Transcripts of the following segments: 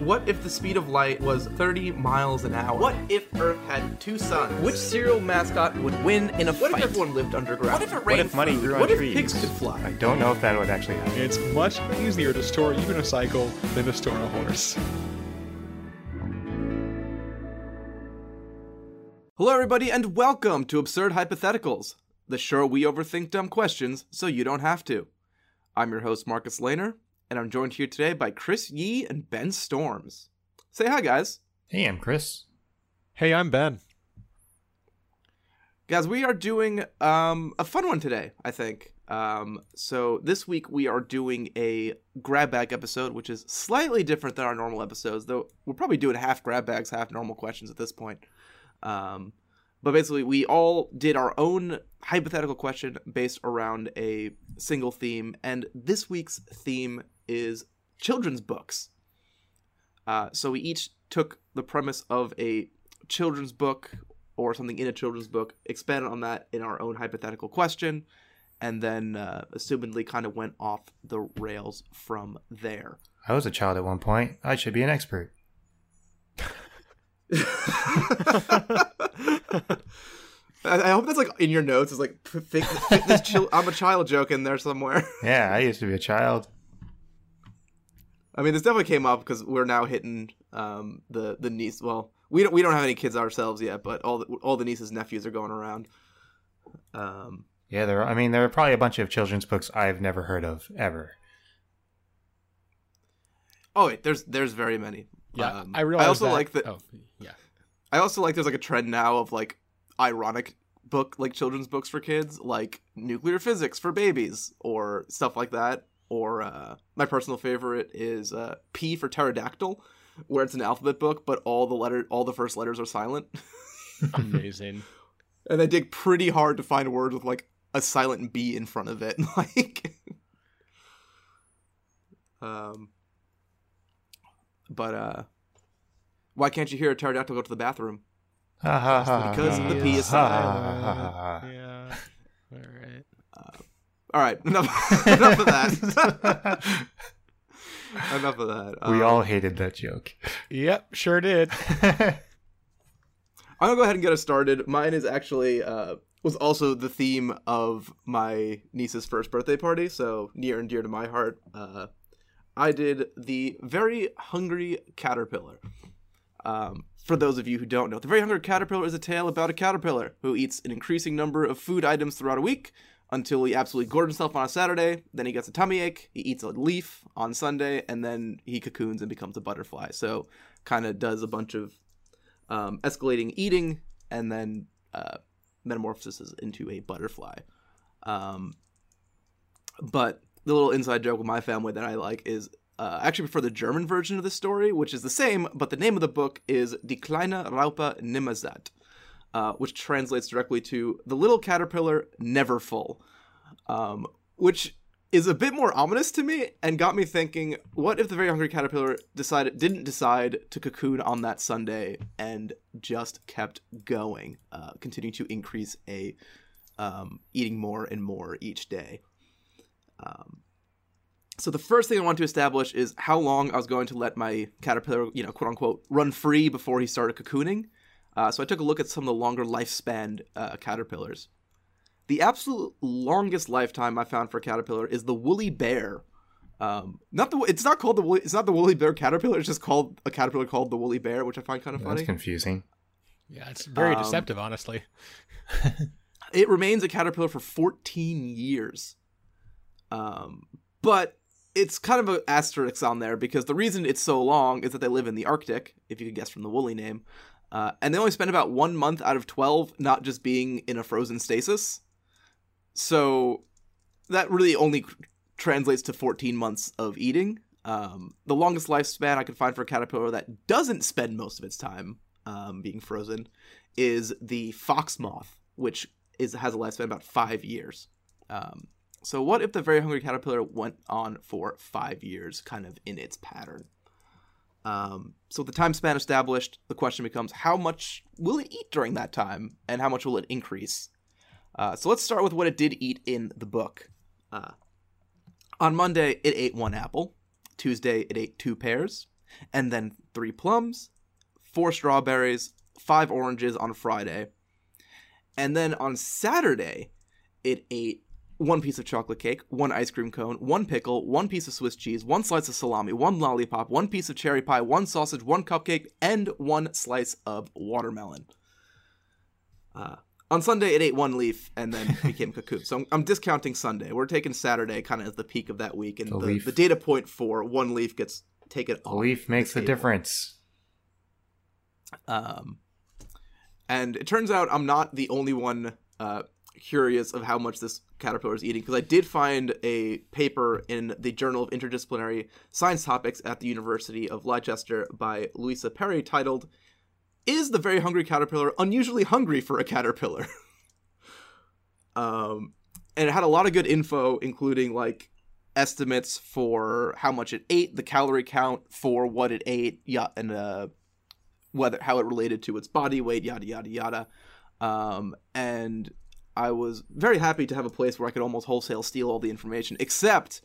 What if the speed of light was 30 miles an hour? What if Earth had two suns? Which cereal mascot would win in a What fight? if everyone lived underground? What if it What if money grew on What if trees? pigs could fly? I don't know if that would actually happen. It's much easier to store even a cycle than to store a horse. Hello, everybody, and welcome to Absurd Hypotheticals, the show we overthink dumb questions so you don't have to. I'm your host, Marcus Lehner, and I'm joined here today by Chris Yee and Ben Storms. Say hi, guys. Hey, I'm Chris. Hey, I'm Ben. Guys, we are doing um, a fun one today, I think. Um, so this week we are doing a grab bag episode, which is slightly different than our normal episodes, though we're probably doing half grab bags, half normal questions at this point. Um, but basically, we all did our own hypothetical question based around a single theme, and this week's theme is children's books. Uh, so we each took the premise of a children's book or something in a children's book, expanded on that in our own hypothetical question, and then uh, assumedly kind of went off the rails from there. I was a child at one point. I should be an expert. I, hope that's like in your notes. It's like fit, fit this I'm a child joke in there somewhere. Yeah, I used to be a child. I mean, this definitely came up because we're now hitting um, the the niece. Well, we don't we don't have any kids ourselves yet, but all the, all the nieces and nephews are going around. Um, Yeah, there. Are, I mean, there are probably a bunch of children's books I've never heard of ever. oh wait, there's there's very many. Yeah, Um, I realize. I also that- like that. Oh, yeah. I also like there's like a trend now of like ironic book like children's books for kids, like nuclear physics for babies or stuff like that. Or uh, my personal favorite is uh, P for pterodactyl, where it's an alphabet book, but all the letter all the first letters are silent, Amazing. and I dig pretty hard to find words with like a silent B in front of it, like. um. But uh, why can't you hear a pterodactyl go to the bathroom? Because ha, the P is silent. yeah. All right. All right, enough, enough of that. enough of that. we Um, all hated that joke. Yep, sure did. I'm gonna go ahead and get us started. Mine is actually uh, was also the theme of my niece's first birthday party, so near and dear to my heart. Uh, I did the very hungry caterpillar. Um, for those of you who don't know, the very hungry caterpillar is a tale about a caterpillar who eats an increasing number of food items throughout a week until he absolutely gorges himself on a Saturday. Then he gets a tummy ache. He eats a leaf on Sunday, and then he cocoons and becomes a butterfly. So, kind of does a bunch of um, escalating eating and then uh, metamorphoses into a butterfly. Um, but the little inside joke with my family that I like is uh, actually prefer the German version of the story, which is the same, but the name of the book is Die kleine Raupe Nimmersatt, uh, which translates directly to The Little Caterpillar Never Full, um, which is a bit more ominous to me and got me thinking what if the very hungry caterpillar decided didn't decide to cocoon on that sunday and just kept going uh, continuing to increase a um, eating more and more each day? Um, so the first thing i want to establish is how long i was going to let my caterpillar you know quote unquote run free before he started cocooning uh, so i took a look at some of the longer lifespan uh, caterpillars the absolute longest lifetime I found for a caterpillar is the woolly bear. Um, not the it's not called the woolly, it's not the woolly bear caterpillar. It's just called a caterpillar called the woolly bear, which I find kind of That's funny. That's confusing. Yeah, it's very Um, deceptive, honestly. It remains a caterpillar for 14 years. Um, but it's kind of an asterisk on there because the reason it's so long is that they live in the Arctic, if you could guess from the woolly name. Uh, and they only spend about one month out of 12 not just being in a frozen stasis. So that really only translates to 14 months of eating. Um, the longest lifespan I could find for a caterpillar that doesn't spend most of its time um, being frozen is the fox moth, which is has a lifespan about five years. Um, so what if the very hungry caterpillar went on for five years, kind of in its pattern? Um, so with the time span established, the question becomes how much will it eat during that time, and how much will it increase? Uh, so let's start with what it did eat in the book. Uh, on Monday, it ate one apple. Tuesday, it ate two pears. and then three plums, four strawberries, five oranges on Friday. And then on Saturday, it ate one piece of chocolate cake, one ice cream cone, one pickle, one piece of Swiss cheese, one slice of salami, one lollipop, one piece of cherry pie, one sausage, one cupcake, and one slice of watermelon. Uh, on Sunday, it ate one leaf and then became cocoon. So I'm, I'm discounting Sunday. We're taking Saturday kind of as the peak of that week, and The the, the data point for one leaf gets taken A leaf makes the the difference. Um, and it turns out I'm not the only one uh, curious of how much this caterpillar is eating because I did find a paper in the Journal of Interdisciplinary Science Topics at the University of Leicester by Louisa Perry titled "Is the Very Hungry Caterpillar Unusually Hungry for a Caterpillar?" um, and it had a lot of good info, including like estimates for how much it ate, the calorie count for what it ate, yeah, and uh, whether how it related to its body weight, yada yada yada. Um, and I was very happy to have a place where I could almost wholesale steal all the information, except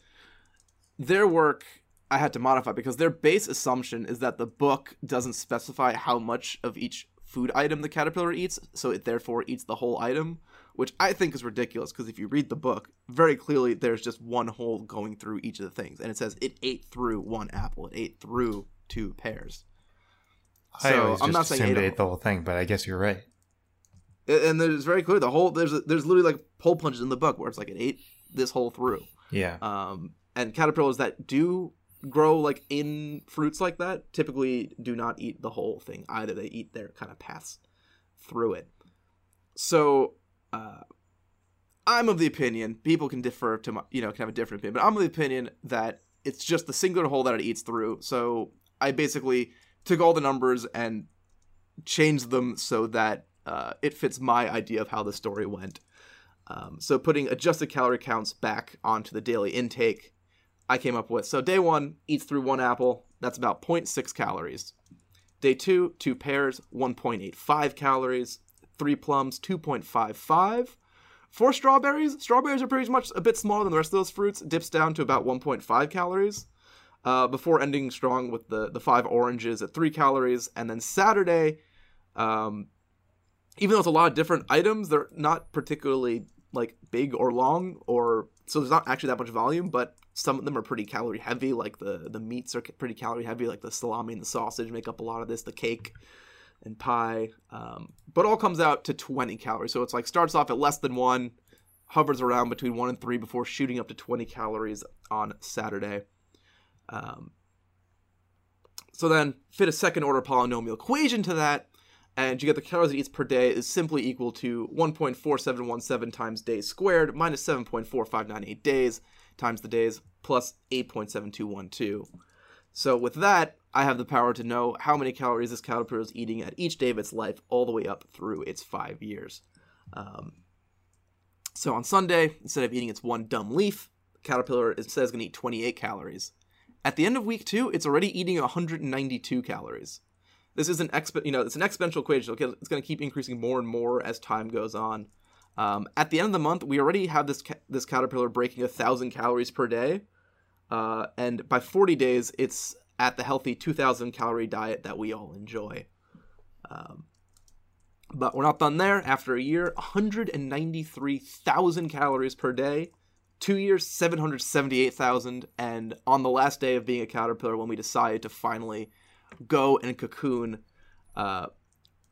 their work I had to modify because their base assumption is that the book doesn't specify how much of each food item the caterpillar eats, so it therefore eats the whole item, which I think is ridiculous because if you read the book, very clearly there's just one hole going through each of the things, and it says it ate through one apple, it ate through two pears. I so, I'm not saying it ate the whole thing, but I guess you're right. And there's very clear the whole there's there's literally like hole punches in the book where it's like it ate this hole through. Yeah. um and caterpillars that do grow like in fruits like that typically do not eat the whole thing either. They eat their kind of paths through it. So uh i'm of the opinion people can differ to my you know can have a different opinion but i'm of the opinion that it's just the singular hole that it eats through. So i basically took all the numbers and changed them so that uh, it fits my idea of how the story went. Um, so putting adjusted calorie counts back onto the daily intake, I came up with so day one eats through one apple, that's about 0.6 calories. Day two, two pears, 1.85 calories. Three plums, 2.55. Four strawberries, strawberries are pretty much a bit smaller than the rest of those fruits, dips down to about 1.5 calories. Uh, before ending strong with the, the five oranges at three calories. And then Saturday, um, even though it's a lot of different items, they're not particularly like big or long, or so there's not actually that much volume. But some of them are pretty calorie heavy. Like the the meats are pretty calorie heavy. Like the salami and the sausage make up a lot of this. The cake and pie, um, but all comes out to 20 calories. So it's like starts off at less than one, hovers around between one and three before shooting up to 20 calories on Saturday. Um, so then fit a second order polynomial equation to that, and you get the calories it eats per day is simply equal to 1.4717 times days squared minus 7.4598 days times the days plus 8.7212. So with that, I have the power to know how many calories this caterpillar is eating at each day of its life, all the way up through its five years. Um, so on Sunday, instead of eating its one dumb leaf, the caterpillar it says going to eat 28 calories. At the end of week two, it's already eating 192 calories. This is an exp- you know, it's an exponential equation. Okay, it's going to keep increasing more and more as time goes on. Um, at the end of the month, we already have this ca- this caterpillar breaking a thousand calories per day, uh, and by 40 days, it's at the healthy 2,000 calorie diet that we all enjoy. Um, but we're not done there. After a year, 193,000 calories per day. Two years, 778,000. And on the last day of being a caterpillar, when we decided to finally go and cocoon, uh,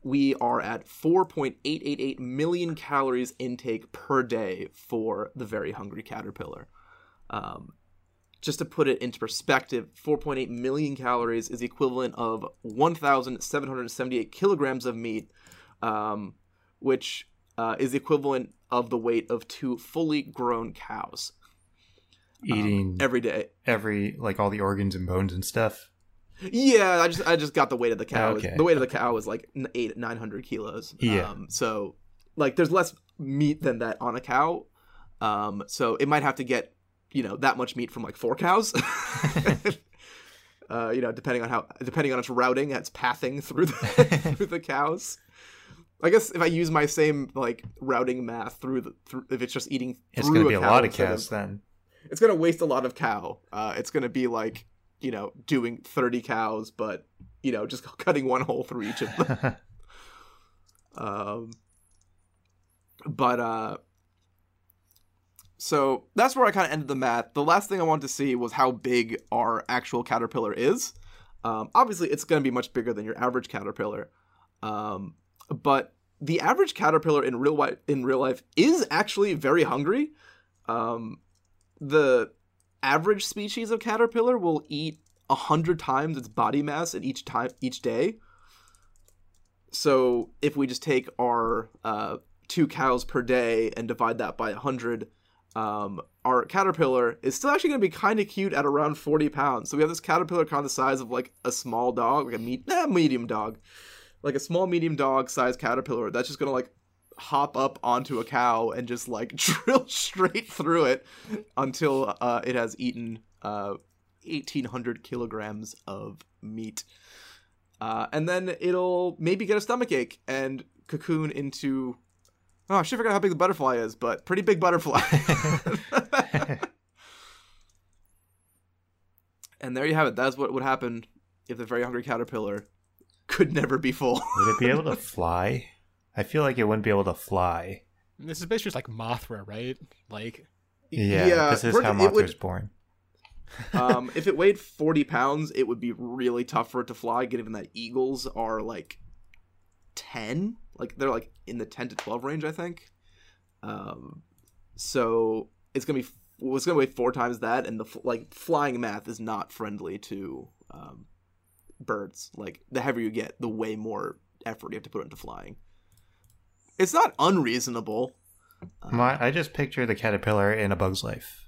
we are at 4.888 million calories intake per day for the very hungry caterpillar. Um, just to put it into perspective, 4.8 million calories is the equivalent of 1,778 kilograms of meat, um, which uh, is the equivalent of the weight of two fully grown cows um, Eating every day. every like all the organs and bones and stuff. Yeah, I just I just got the weight of the cow. Okay. The weight of the cow is like eight nine hundred kilos. Yeah. Um, so like there's less meat than that on a cow. Um, so it might have to get you know that much meat from like four cows. uh, you know, depending on how depending on its routing, its pathing through the through the cows. I guess if I use my same like routing math through the through, if it's just eating It's through going to be a cow lot of cows then. it's gonna waste a lot of cow. Uh, it's gonna be like you know, doing 30 cows, but, you know, just cutting one hole through each of them. um, but, uh, so that's where I kind of ended the math. The last thing I wanted to see was how big our actual caterpillar is. Um, obviously, it's going to be much bigger than your average caterpillar. Um, but the average caterpillar in real life in real life is actually very hungry. Um, the average species of caterpillar will eat a hundred times its body mass in each time each day. So if we just take our uh, two cows per day and divide that by a hundred, um, our caterpillar is still actually going to be kind of cute at around 40 pounds. So we have this caterpillar kind of the size of like a small dog, like a me- eh, medium dog, like a small medium dog size caterpillar that's just going to like hop up onto a cow and just like drill straight through it until uh, it has eaten uh, 1800 kilograms of meat. Uh, and then it'll maybe get a stomach ache and cocoon into Oh, I should forget how big the butterfly is, but pretty big butterfly. and there you have it. That's what would happen if the very hungry caterpillar could never be full. Would it be able to fly? I feel like it wouldn't be able to fly. This is basically just like Mothra, right? Like, Yeah, Yeah, this is how it Mothra would- was born. um, if it weighed 40 pounds, it would be really tough for it to fly, given that eagles are like 10. Like, they're like in the 10 to 12 range, I think. Um, so it's going to be. Well, it's gonna weigh four times that, and the like flying math is not friendly to um, birds. Like the heavier you get, the way more effort you have to put into flying. It's not unreasonable. My, I just picture the caterpillar in A Bug's Life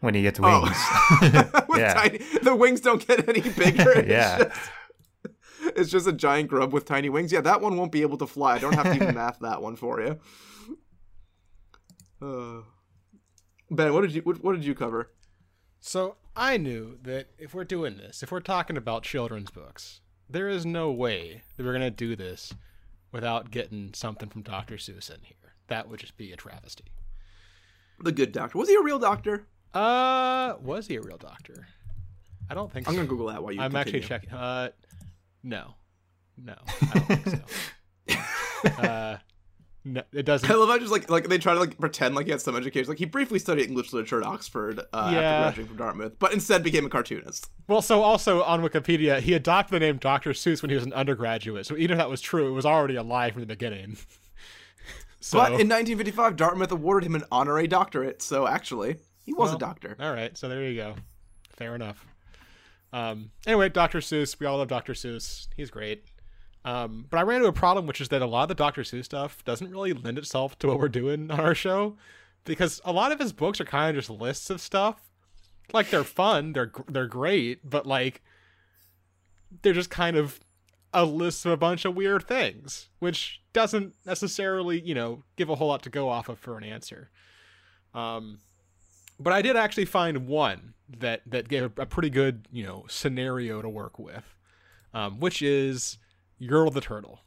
when he gets Oh. wings. with Yeah. tiny, the wings don't get any bigger. It's Yeah. just, it's just a giant grub with tiny wings. Yeah, that one won't be able to fly. I don't have to even math that one for you. Uh, ben, what did you what, what did you cover? so I knew that if we're doing this, if we're talking about children's books, there is no way that we're gonna do this without getting something from Dr. Seuss in here. That would just be a travesty. The good doctor. Was he a real doctor? Uh, was he a real doctor? I don't think so. I'm so. gonna Google that while you. I'm actually checking. Uh, no, no, I don't think so. uh, no, it doesn't. I love how just like like they try to like pretend like he had some education. Like he briefly studied English literature at Oxford uh, after graduating from Dartmouth, but instead became a cartoonist. Well, so also on Wikipedia, he adopted the name Dr. Seuss when he was an undergraduate. So even if that was true, it was already a lie from the beginning. so, But in 1955, Dartmouth awarded him an honorary doctorate. So actually, he was Well, a doctor. all right, so there you go. Fair enough. Um, anyway, Dr. Seuss. We all love Dr. Seuss. He's great. Um, but I ran into a problem, which is that a lot of the Dr. Seuss stuff doesn't really lend itself to what we're doing on our show, because a lot of his books are kind of just lists of stuff. Like they're fun, they're they're great, but like they're just kind of a list of a bunch of weird things, which doesn't necessarily, you know, give a whole lot to go off of for an answer. Um, but I did actually find one that that gave a, a pretty good, you know, scenario to work with, um, which is Yertle the Turtle.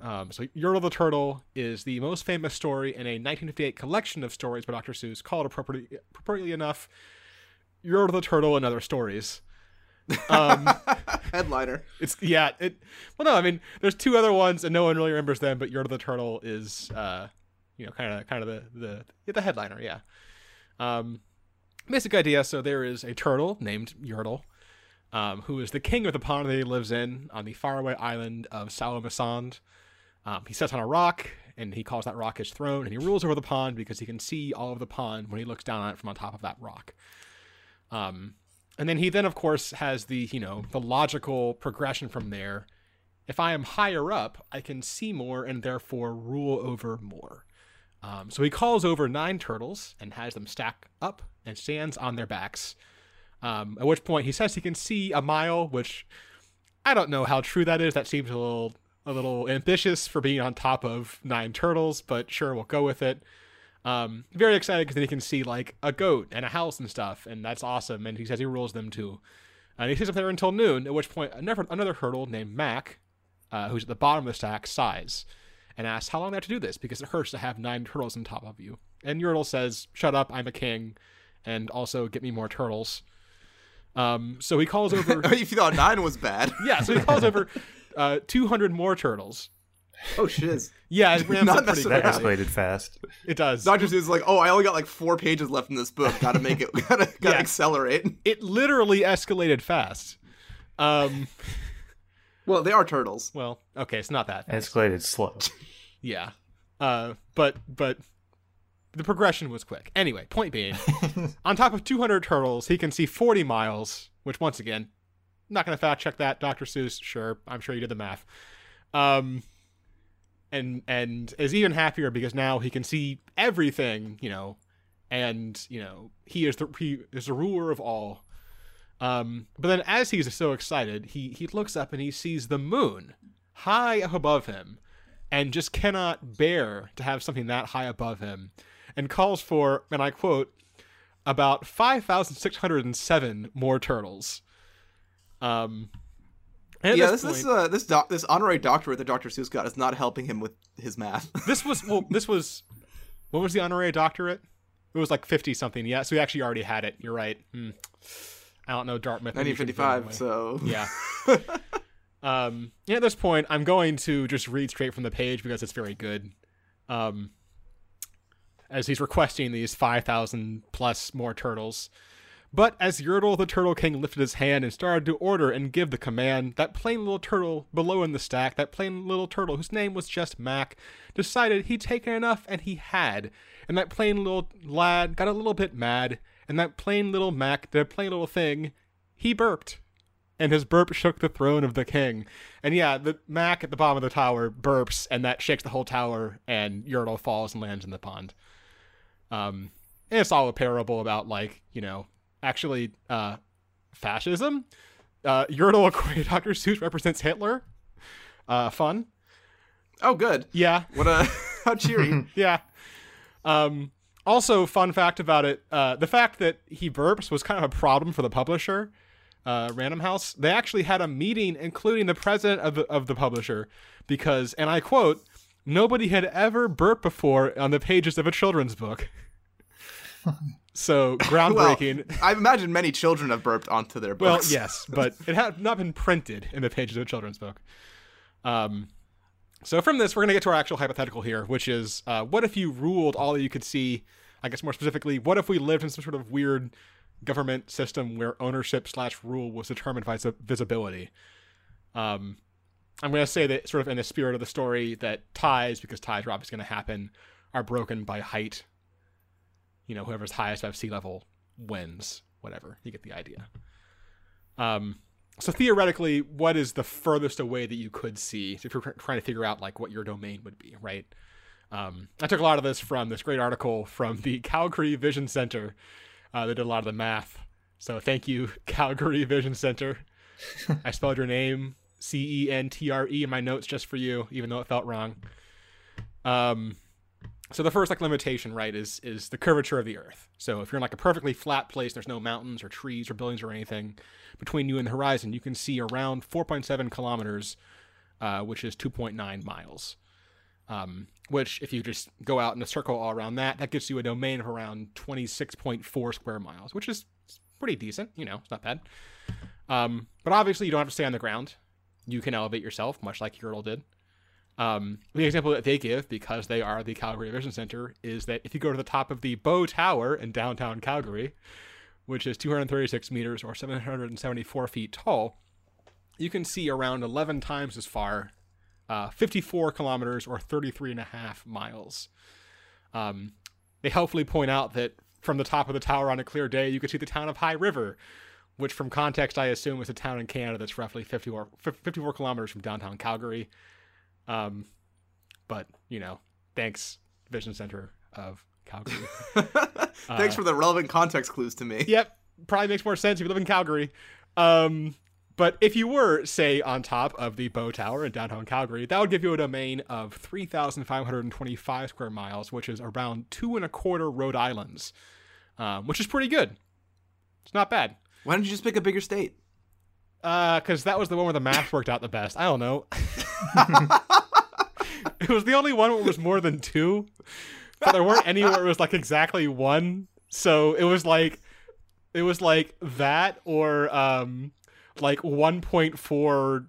Um, so Yertle the Turtle is the most famous story in a 1958 collection of stories by Dr. Seuss called appropriately, appropriately enough, Yertle the Turtle and Other Stories. Um, Headliner. it's yeah. It well, no, I mean, there's two other ones, and no one really remembers them. But Yertle the Turtle is, uh, you know, kind of kind of the the yeah, the headliner. Yeah. Um, basic idea. So there is a turtle named Yertle, um, who is the king of the pond that he lives in on the faraway island of Sala-ma-Sond. Um, he sits on a rock, and he calls that rock his throne, and he rules over the pond because he can see all of the pond when he looks down on it from on top of that rock. Um, and then he then of course has the you know the logical progression from there if i am higher up i can see more and therefore rule over more um, so he calls over nine turtles and has them stack up and stands on their backs um, at which point he says he can see a mile which i don't know how true that is that seems a little a little ambitious for being on top of nine turtles but sure we'll go with it um, very excited because then he can see like a goat and a house and stuff, and that's awesome. And he says he rules them too. And he stays up there until noon, at which point another another turtle named Mac, uh, who's at the bottom of the stack, sighs and asks how long they have to do this because it hurts to have nine turtles on top of you. And Yertle says, "Shut up, I'm a king, and also get me more turtles." Um, so he calls over. if you thought nine was bad. yeah, so he calls over uh, 200 more turtles. Oh shiz. Yeah, it ramps Not up pretty necessarily. That quickly. escalated fast. It does. Dr. Seuss is like, oh, I only got like four pages left in this book. Gotta make it. Gotta gotta Yeah. accelerate. It literally escalated fast. Um, Well, they are turtles. well, okay, it's not that. fast. Escalated slow. Yeah. Uh, but but the progression was quick. Anyway, point being, on top of 200 turtles, he can see 40 miles. Which once again, not gonna fact check that. Dr. Seuss, sure, I'm sure you did the math. Um, and and is even happier because now he can see everything. You know, and you know he is the he is the ruler of all. Um, but then as he's so excited, he he looks up and he sees the moon high up above him and just cannot bear to have something that high above him and calls for, and I quote, about 5,607 more turtles. Um, and yeah, this, this point, this uh, this doc this honorary doctorate that Dr. Seuss got is not helping him with his math. this was, well, this was, what was the honorary doctorate? It was like 50 something. Yeah, so he actually already had it. You're right. Hmm. I don't know Dartmouth. Maybe you should put it 1955. So Yeah. um, yeah, at this point, I'm going to just read straight from the page because it's very good. Um, as he's requesting these 5,000 plus more turtles. But as Yertle the Turtle King lifted his hand and started to order and give the command, that plain little turtle below in the stack, that plain little turtle whose name was just Mac, decided he'd taken enough and he had. And that plain little lad got a little bit mad, and that plain little Mac a plain little thing. He burped and his burp shook the throne of the king. And yeah, the Mac at the bottom of the tower burps, and that shakes the whole tower, and Yertle falls and lands in the pond. Um, and it's all a parable about like you know actually uh, fascism. Uh, Yertle, according Dr. Seuss, represents Hitler. Uh, fun. oh, good. Yeah, What a how cheery. yeah. Um, also, fun fact about it: uh, the fact that he burps was kind of a problem for the publisher, uh, Random House. They actually had a meeting, including the president of the, of the publisher, because, and I quote, "Nobody had ever burped before on the pages of a children's book." so well, groundbreaking. I imagine many children have burped onto their books. Well, yes, but it had not been printed in the pages of a children's book. Um, so from this, we're going to get to our actual hypothetical here, which is, uh, what if you ruled all that you could see? I guess more specifically, what if we lived in some sort of weird government system where ownership slash rule was determined by visibility? Um, I'm going to say that sort of in the spirit of the story that ties, because ties are obviously going to happen, are broken by height. You know, whoever's highest above sea level wins. Whatever, you get the idea. Um, so theoretically, what is the furthest away that you could see if you're trying to figure out like what your domain would be, right? Um, I took a lot of this from this great article from the Calgary Vision Center. Uh, they did a lot of the math. So thank you, Calgary Vision Center. I spelled your name C E N T R E in my notes just for you, even though it felt wrong. Um, so the first like limitation, right, is is the curvature of the Earth. So if you're in like a perfectly flat place, there's no mountains or trees or buildings or anything between you and the horizon, you can see around 4.7 kilometers, uh, which is 2.9 miles. Um, which, if you just go out in a circle all around that, that gives you a domain of around 26.4 square miles, which is pretty decent. You know, it's not bad. Um, but obviously, you don't have to stay on the ground. You can elevate yourself, much like Yertle did. Um, the example that they give, because they are the Calgary Vision Center, is that if you go to the top of the Bow Tower in downtown Calgary, which is 236 meters or 774 feet tall, you can see around 11 times as far, uh, 54 kilometers or 33 and a half miles. Um, they helpfully point out that from the top of the tower on a clear day, you could see the town of High River, which from context I assume is a town in Canada that's roughly 54, 54 kilometers from downtown Calgary. Um, but you know, thanks Vision Center of Calgary. Thanks for the relevant context clues to me. yep, probably makes more sense if you live in Calgary. Um, but if you were, say, on top of the Bow Tower in downtown Calgary, that would give you a domain of 3,525 square miles, which is around two and a quarter Rhode Islands, um, which is pretty good. It's not bad. Why don't you just pick a bigger state? Uh, because that was the one where the math worked out the best. I don't know. it was the only one where it was more than two, but there weren't any where it was like exactly one. So it was like It was like that or um like 1.4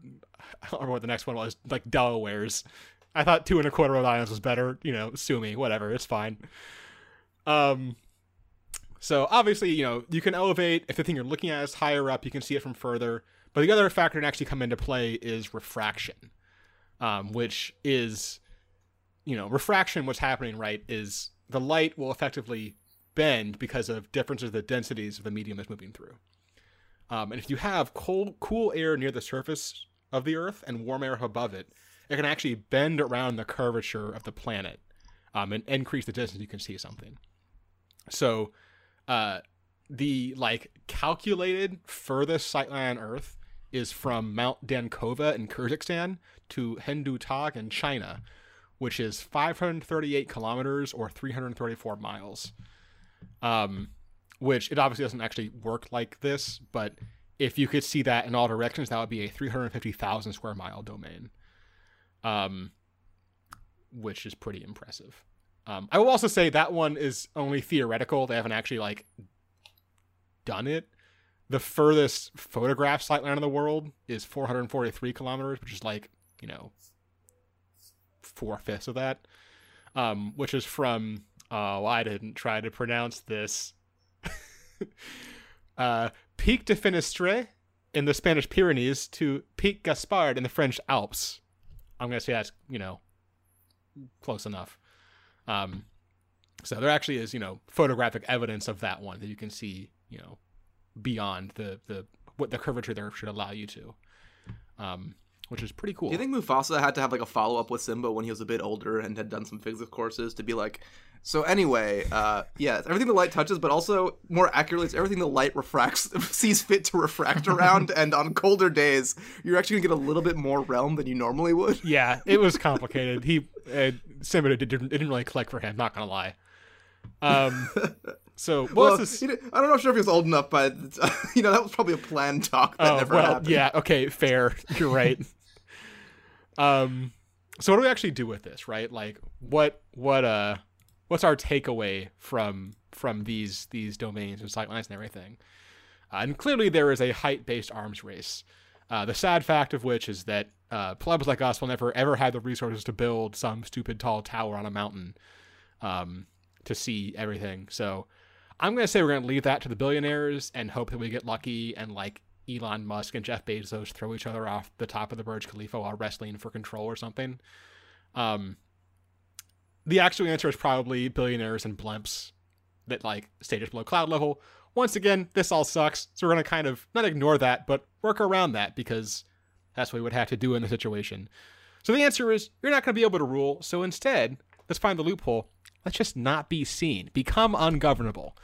I don't remember what the next one was, like Delaware's. I thought two and a quarter Rhode Islands was better. You know, sue me, whatever, it's fine. Um, so obviously, you know, you can elevate if the thing you're looking at is higher up, you can see it from further. But the other factor to actually come into play is refraction, um, which is, you know, refraction. What's happening, right, is the light will effectively bend because of differences of the densities of the medium it's moving through. Um, and if you have cold, cool air near the surface of the Earth and warm air above it, it can actually bend around the curvature of the planet um, and increase the distance you can see something. So, uh, the like calculated furthest sightline on Earth is from Mount Dankova in Kyrgyzstan to Hindu Tagh in China, which is 538 kilometers or 334 miles. Um, which it obviously doesn't actually work like this, but if you could see that in all directions, that would be a 350,000 square mile domain, um, which is pretty impressive. Um, I will also say that one is only theoretical. They haven't actually like done it. The furthest photographed sightline in the world is 443 kilometers, which is like you know four fifths of that. Um, which is from oh, I didn't try to pronounce this. uh, Pic de Fenestre in the Spanish Pyrenees to Pic Gaspard in the French Alps. I'm gonna say that's you know close enough. Um, so there actually is you know photographic evidence of that one that you can see you know beyond the the what the curvature there should allow you to. Um, which is pretty cool. Do you think Mufasa had to have like a follow up with Simba when he was a bit older and had done some physics courses to be like, so anyway, uh, yeah, it's everything the light touches, but also more accurately, it's everything the light refracts sees fit to refract around. and on colder days, you're actually gonna get a little bit more realm than you normally would. yeah, it was complicated. he uh, Simba didn't, it didn't really click for him. Not gonna lie. Um, so what Well, this? I don't know sure if he was old enough, but you know that was probably a planned talk that Oh never well, happened. yeah. Okay, fair. You're right. um, so what do we actually do with this, right? Like, what what uh, what's our takeaway from from these these domains and sightlines and everything? Uh, and clearly, there is a height based arms race. Uh, the sad fact of which is that uh, plebs like us will never ever have the resources to build some stupid tall tower on a mountain um, to see everything. So I'm going to say we're going to leave that to the billionaires and hope that we get lucky and like Elon Musk and Jeff Bezos throw each other off the top of the Burj Khalifa while wrestling for control or something. Um, the actual answer is probably billionaires and blimps that like stay just below cloud level. Once again, this all sucks, so we're going to kind of not ignore that, but work around that because that's what we would have to do in the situation. So the answer is you're not going to be able to rule. So instead, let's find the loophole. Let's just not be seen. Become ungovernable.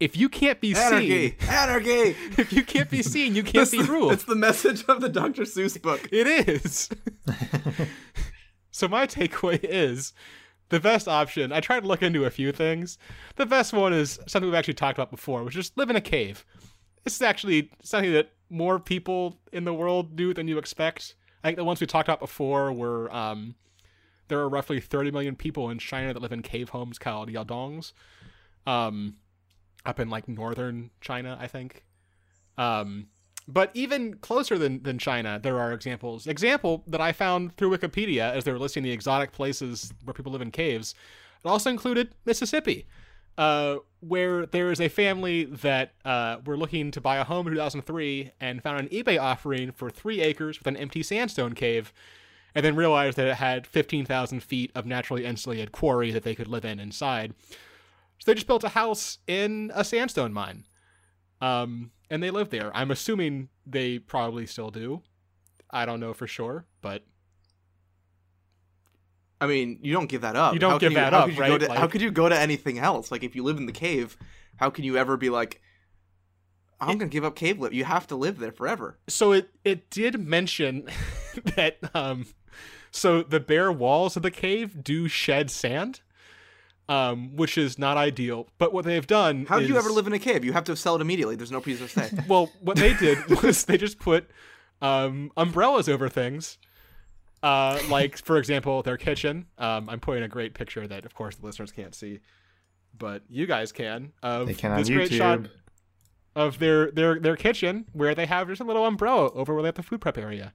If you can't be Anarchy, seen, anarchy. Anarchy. If you can't be seen, you can't be the- ruled. It's the message of the Dr. Seuss book. It is. so my takeaway is the best option. I tried to look into a few things. The best one is something we've actually talked about before, which is live in a cave. This is actually something that more people in the world do than you expect. I think the ones we talked about before were um, there are roughly 30 million people in China that live in cave homes called yadongs, um, up in like northern China, I think. Um, but even closer than, than China, there are examples. Example that I found through Wikipedia as they were listing the exotic places where people live in caves. It also included Mississippi, uh, where there is a family that uh, were looking to buy a home in 2003 and found an eBay offering for three acres with an empty sandstone cave, and then realized that it had 15,000 feet of naturally insulated quarry that they could live in inside. So they just built a house in a sandstone mine. Um, and they live there. I'm assuming they probably still do. I don't know for sure, but I mean, you don't give that up. You don't How give that up, you right? to- Like- how could you go to anything else? Like, if you live in the cave, how can you ever be like, I'm gonna give up cave live? You have to live there forever. so it it did mention that um so the bare walls of the cave do shed sand um which is not ideal but what they've done How do you ever live in a cave? You have to sell it immediately. There's no place to stay. well what they did was they just put um umbrellas over things uh like for example their kitchen um i'm putting a great picture that of course the listeners can't see but you guys can of They can on this great shot YouTube. of their their their kitchen where they have just a little umbrella over where they have the food prep area.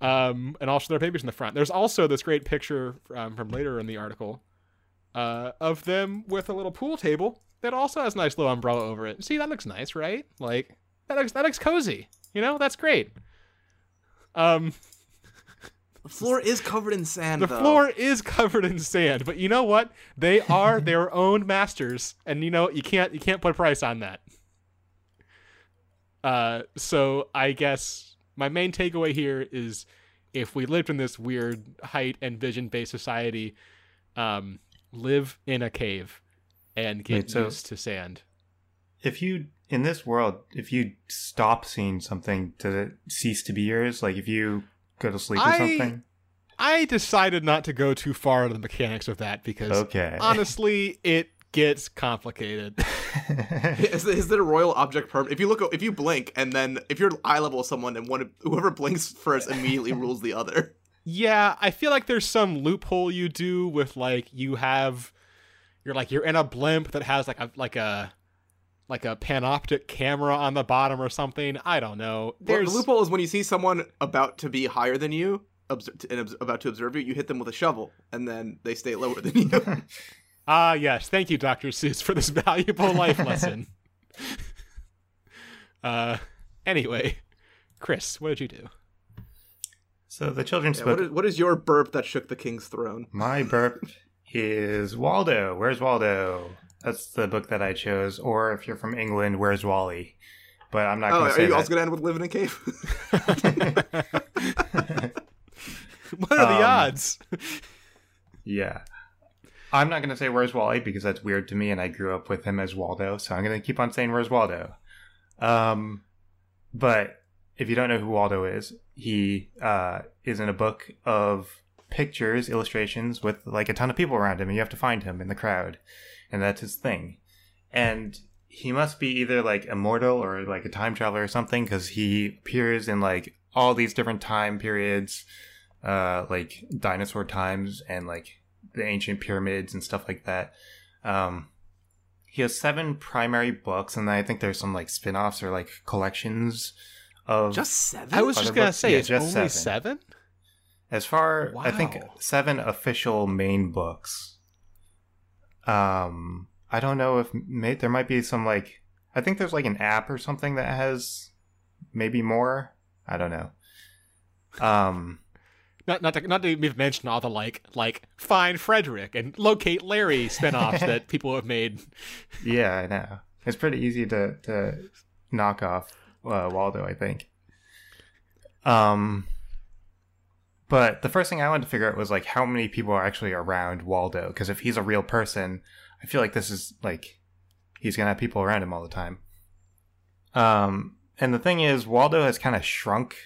Um, and also their babies in the front. There's also this great picture um, from later in the article uh, of them with a little pool table that also has a nice little umbrella over it. See, that looks nice, right? Like that looks that looks cozy. You know, that's great. Um, The floor is covered in sand. the though. floor is covered in sand, but you know what? They are their own masters, and you know you can't you can't put a price on that. Uh, so I guess my main takeaway here is, if we lived in this weird height and vision based society, um, live in a cave, and get Wait, so- used to sand. If you in this world, if you stop seeing something, does it cease to be yours? Like if you go to sleep or I- something? I decided not to go too far into the mechanics of that because Okay. honestly, it gets complicated. Is, is there a royal object permanent? If you look, if you blink, and then if you're eye level with someone, and one whoever blinks first immediately rules the other. Yeah, I feel like there's some loophole you do with like you have you're like you're in a blimp that has like a like a like a panoptic camera on the bottom or something. I don't know. Well, There's the loophole is when you see someone about to be higher than you, obs- and obs- about to observe you, you hit them with a shovel, and then they stay lower than you. Ah, yes. Thank you, Dr. Seuss, for this valuable life lesson. uh anyway, Chris, what did you do? so the children's Yeah, book. what, is, what is your burp that shook the king's throne? My burp is Waldo. Where's Waldo? That's the book that I chose. Or if you're from England, Where's Wally? But I'm not Oh, going to are you that. also gonna end with live in a cave? What are the Um, odds? Yeah. I'm not going to say Where's Wally because that's weird to me and I grew up with him as Waldo, so I'm going to keep on saying Where's Waldo. Um, but if you don't know who Waldo is, he uh, is in a book of pictures, illustrations with like a ton of people around him, and you have to find him in the crowd, and that's his thing. And he must be either like immortal or like a time traveler or something because he appears in like all these different time periods, uh, like dinosaur times and like the ancient pyramids and stuff like that. Um, he has seven primary books, and I think there's some like spin-offs or like collections of Just seven. I was just gonna books- say yeah, it's just only seven. seven? as far I think seven official main books. Um, I don't know if may, there might be some like I think there's like an app or something that has maybe more. I don't know. Um, Not not to, not to even mention all the like like find Frederick and locate Larry spin-offs that people have made. yeah, I know. It's pretty easy to to knock off uh, Waldo, I think. Um, but the first thing I wanted to figure out was like how many people are actually around Waldo. Because if he's a real person, I feel like this is like he's gonna have people around him all the time. Um, and the thing is, Waldo has kind of shrunk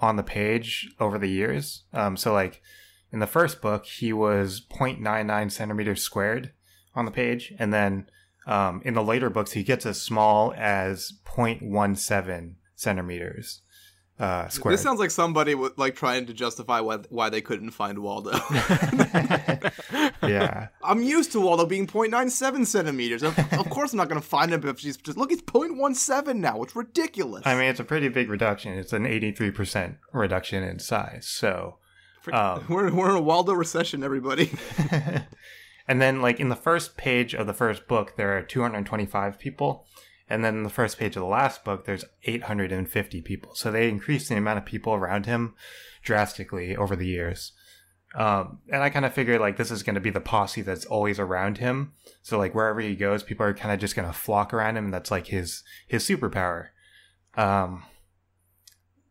on the page over the years. Um, so like in the first book, he was 0.99 centimeters squared on the page, and then um, in the later books, he gets as small as 0.17 centimeters uh, squared. This sounds like somebody w- like trying to justify why why they couldn't find Waldo. yeah. I'm used to Waldo being 0.97 centimeters. Of, of course, I'm not going to find him if she's just look. It's 0.17 now. It's ridiculous. I mean, it's a pretty big reduction. It's an 83% reduction in size. So, um, we're we're in a Waldo recession, everybody. and then, like, in the first page of the first book, there are 225 people. And then the first page of the last book, there's 850 people. So they increased the amount of people around him drastically over the years. Um, and I kind of figured, like, this is going to be the posse that's always around him. So, like, wherever he goes, people are kind of just going to flock around him. That's, like, his, his superpower. Um,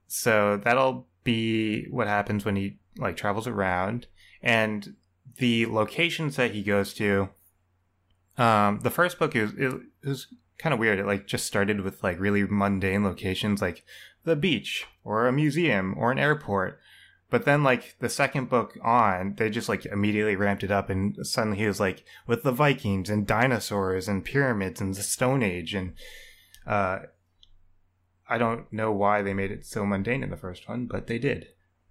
so that'll be what happens when he, like, travels around. And the locations that he goes to, um, the first book is, was kind of weird. It like just started with like really mundane locations like the beach or a museum or an airport. But then like the second book on, they just like immediately ramped it up and suddenly he was like with the Vikings and dinosaurs and pyramids and the Stone Age and uh I don't know why they made it so mundane in the first one, but they did.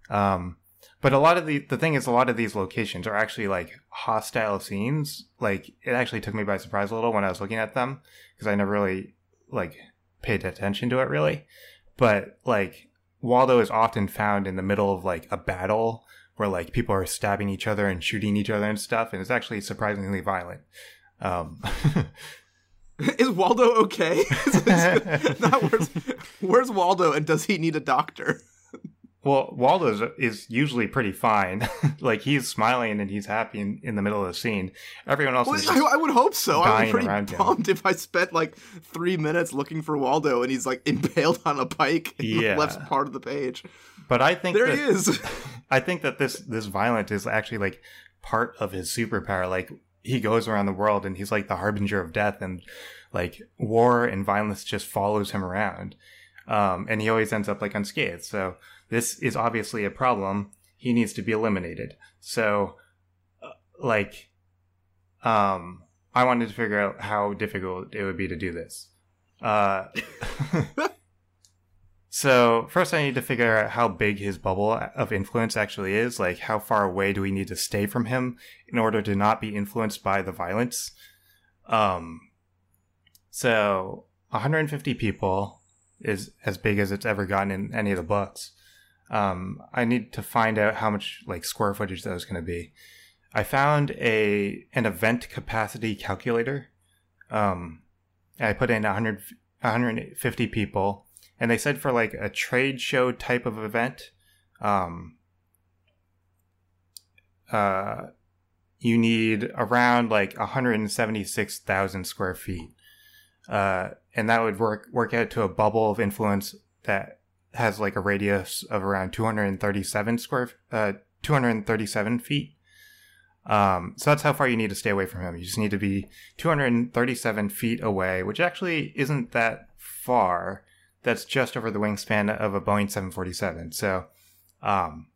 Um but a lot of the the thing is a lot of these locations are actually like hostile scenes. Like it actually took me by surprise a little when I was looking at them because I never really like paid attention to it really. But like Waldo is often found in the middle of like a battle where like people are stabbing each other and shooting each other and stuff, and it's actually surprisingly violent. Um, Is Waldo okay? Not where's, where's Waldo, and does he need a doctor? Well, Waldo is, usually pretty fine. like he's smiling and he's happy in, in the middle of the scene. Everyone else Well, is I, I would hope so. I'd be pretty around him. if I spent like three minutes looking for Waldo and he's like impaled on a pike in Yeah. the left part of the page. But I think There that, he is. I think that this this violent is actually like part of his superpower. Like he goes around the world and he's like the harbinger of death, and like war and violence just follows him around. Um, and he always ends up like unscathed. So this is obviously a problem. He needs to be eliminated. So, uh, like, um, I wanted to figure out how difficult it would be to do this. Uh, so first, I need to figure out how big his bubble of influence actually is. Like, how far away do we need to stay from him in order to not be influenced by the violence? Um, so 150 people is as big as it's ever gotten in any of the books. Um, I need to find out how much like square footage that was going to be. I found a an event capacity calculator. Um, I put in 100, 150 people, and they said for like a trade show type of event, um, uh, you need around like 176,000 square feet. Uh, and that would work work out to a bubble of influence that has like a radius of around 237 square uh 237 feet. Um, so that's how far you need to stay away from him. You just need to be 237 feet away, which actually isn't that far. That's just over the wingspan of a Boeing 747. So, um,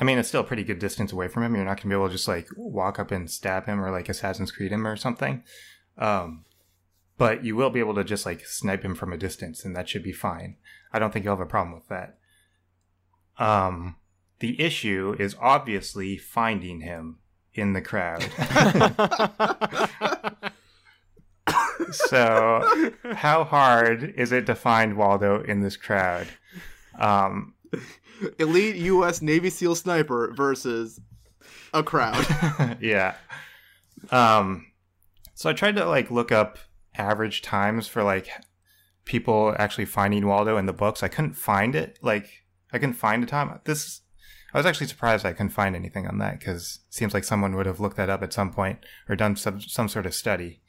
I mean, it's still a pretty good distance away from him. You're not gonna be able to just like walk up and stab him or like Assassin's Creed him or something. Um, but you will be able to just like snipe him from a distance, and that should be fine. I don't think you'll have a problem with that. Um, the issue is obviously finding him in the crowd. so, how hard is it to find Waldo in this crowd? Um, Elite U.S. Navy SEAL sniper versus a crowd. yeah. Um, so I tried to like look up average times for like people actually finding Waldo in the books. I couldn't find it. Like I couldn't find a time. This I was actually surprised I couldn't find anything on that because seems like someone would have looked that up at some point or done some some sort of study.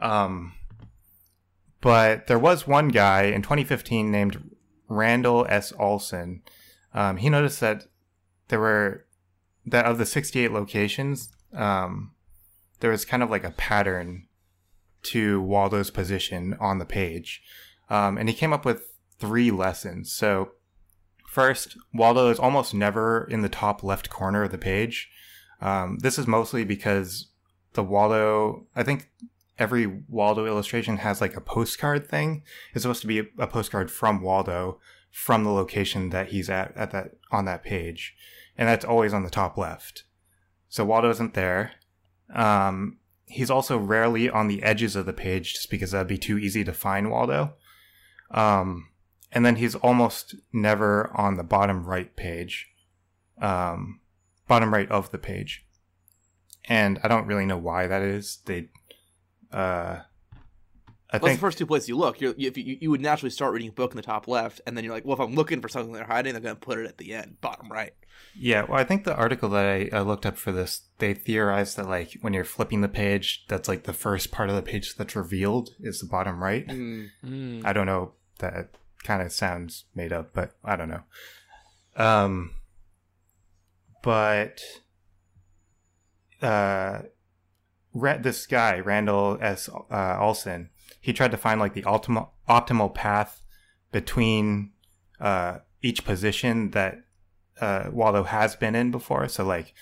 Um, but there was one guy in 2015 named Randal S. Olson. Um, he noticed that there were that of the 68 locations, um, there was kind of like a pattern to Waldo's position on the page. Um, and he came up with three lessons. So, first, Waldo is almost never in the top left corner of the page. Um, this is mostly because the Waldo, I think every Waldo illustration has like a postcard thing. It's supposed to be a, postcard from Waldo from the location that he's at at that on that page, and that's always on the top left. So Waldo isn't there. Um, he's also rarely on the edges of the page just because that'd be too easy to find Waldo. Um, and then he's almost never on the bottom right page, um, bottom right of the page. And I don't really know why that is. They, uh, I That's think the first two places you look. You're, you, if you, you would naturally start reading a book in the top left, and then you're like, well, if I'm looking for something they're hiding, they're going to put it at the end, bottom right. Yeah, well, I think the article that I, I looked up for this, they theorized that like when you're flipping the page, that's like the first part of the page that's revealed is the bottom right. Mm. I don't know. That kind of sounds made up, but I don't know. Um, but uh, this guy Randal S. Uh, Olson, he tried to find like the optimal optimal path between uh, each position that uh, Waldo has been in before. So like,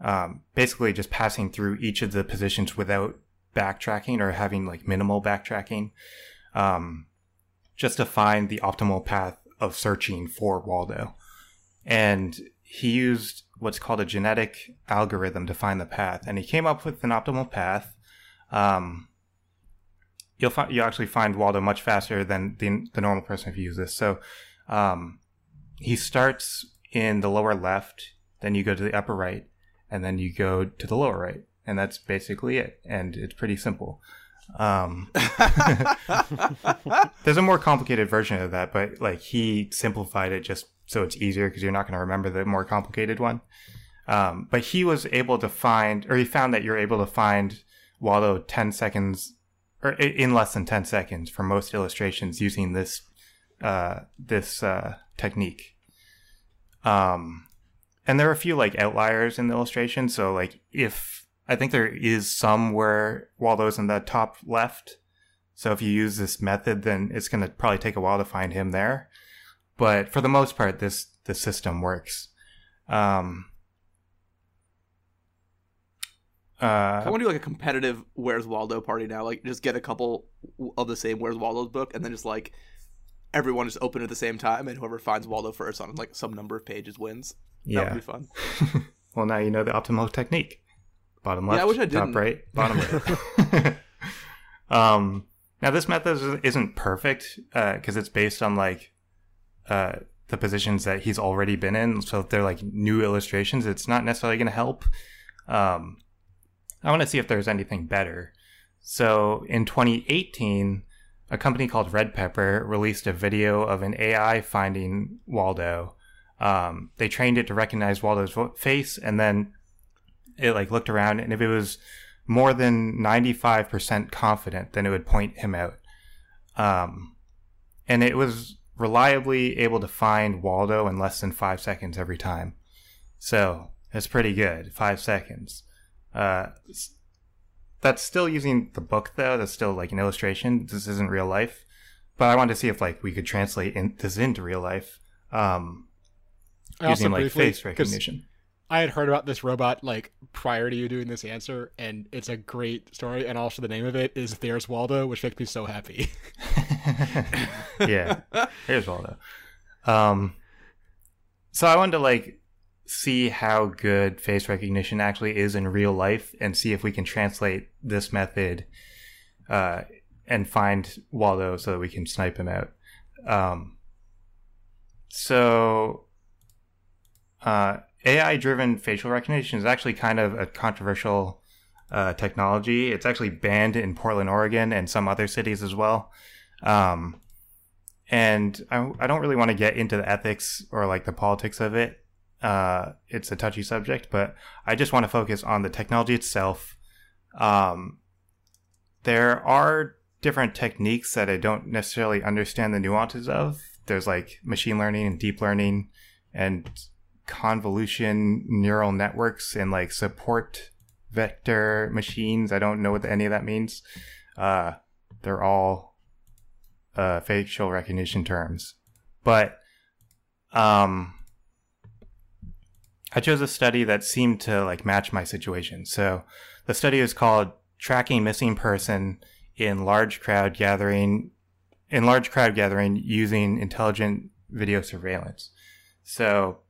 um, basically just passing through each of the positions without backtracking or having like minimal backtracking. Um, just to find the optimal path of searching for Waldo. And he used what's called a genetic algorithm to find the path. And he came up with an optimal path. Um, you'll find you actually find Waldo much faster than the the normal person if you use this. So um, he starts in the lower left, then you go to the upper right, and then you go to the lower right, and that's basically it. And it's pretty simple. Um, there's a more complicated version of that, but like he simplified it just so it's easier because you're not going to remember the more complicated one. Um, but he was able to find, or he found that you're able to find Waldo 10 seconds, or in less than 10 seconds for most illustrations using this uh, this uh, technique. Um, and there are a few like outliers in the illustration. So like if I think there is some where Waldo's in the top left. So if you use this method, then it's going to probably take a while to find him there. But for the most part, this the system works. Um, I uh, want to do like a competitive Where's Waldo party now. Like, just get a couple of the same Where's Waldo's book, and then just like everyone just open at the same time, and whoever finds Waldo first on like some number of pages wins. That yeah. would be fun. well, now you know the optimal technique. Bottom Yeah, left, I wish I top didn't. right, bottom right. um, now this method is- isn't perfect because it's based on like uh, the positions that he's already been in. So if they're like new illustrations, it's not necessarily going to help. Um, I want to see if there's anything better. So in 2018, a company called Redpepper released a video of an AI finding Waldo. Um, they trained it to recognize Waldo's face, and then it like looked around, and if it was more than 95% confident, then it would point him out. Um, and it was reliably able to find Waldo in less than five seconds every time. So it's pretty good. Five seconds. Uh, that's still using the book though. That's still like an illustration. This isn't real life. But I wanted to see if like we could translate in, this into real life um, using like face recognition. I had heard about this robot like prior to you doing this answer, and it's a great story. And also, the name of it is "There's Waldo," which makes me so happy. yeah. Here's Waldo. Um, so I wanted to like see how good face recognition actually is in real life, and see if we can translate this method uh, and find Waldo so that we can snipe him out. Um, so uh, AI-driven facial recognition is actually kind of a controversial uh, technology. It's actually banned in Portland, Oregon, and some other cities as well. Um, and I, I don't really want to get into the ethics or like the politics of it. Uh, it's a touchy subject, but I just want to focus on the technology itself. Um, there are different techniques that I don't necessarily understand the nuances of. There's like machine learning and deep learning and convolution neural networks and like support vector machines. I don't know what any of that means. Uh, they're all uh, facial recognition terms. But um, I chose a study that seemed to like match my situation. So the study is called "Tracking Missing Person in Large Crowd Gathering." In large crowd gathering using intelligent video surveillance. So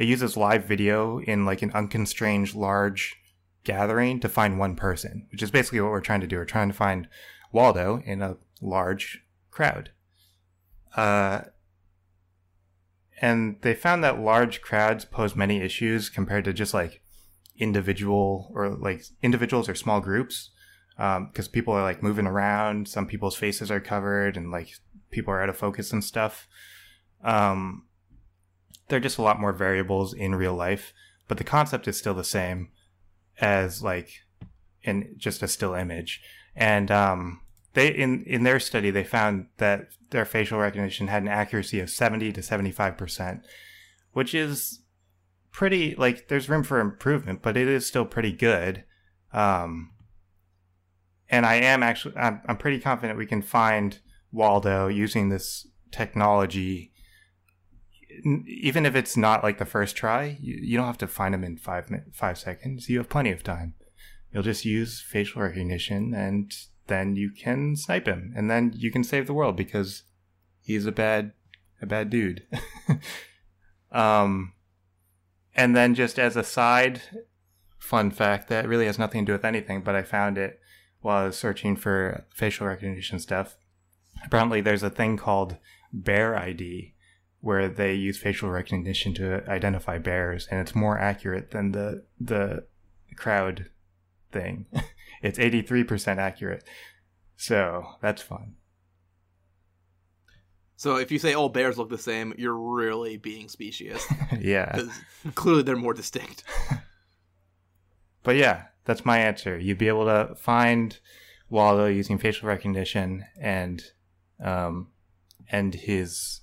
it uses live video in like an unconstrained large gathering to find one person, which is basically what we're trying to do. We're trying to find Waldo in a large crowd. Uh, and they found that large crowds pose many issues compared to just like individual or like individuals or small groups because people are like moving around some people's faces are covered and like people are out of focus and stuff um, there are just a lot more variables in real life but the concept is still the same as like in just a still image. And um, they in in their study they found that their facial recognition had an accuracy of 70 to 75 percent which is pretty like there's room for improvement but it is still pretty good. Um and i am actually i'm, I'm pretty confident we can find waldo using this technology even if it's not like the first try you, you don't have to find him in five five seconds. You have plenty of time. You'll just use facial recognition and then you can snipe him. And then you can save the world because he's a bad a bad dude. Um and then just as a side fun fact that really has nothing to do with anything but i found it while I was searching for facial recognition stuff. Apparently, there's a thing called Bear ID where they use facial recognition to identify bears, and it's more accurate than the the crowd thing. it's 83% accurate. So that's fun. So if you say all bears look the same, you're really being specious yeah. clearly they're more distinct. But yeah, that's my answer. You'd be able to find Waldo using facial recognition and um and his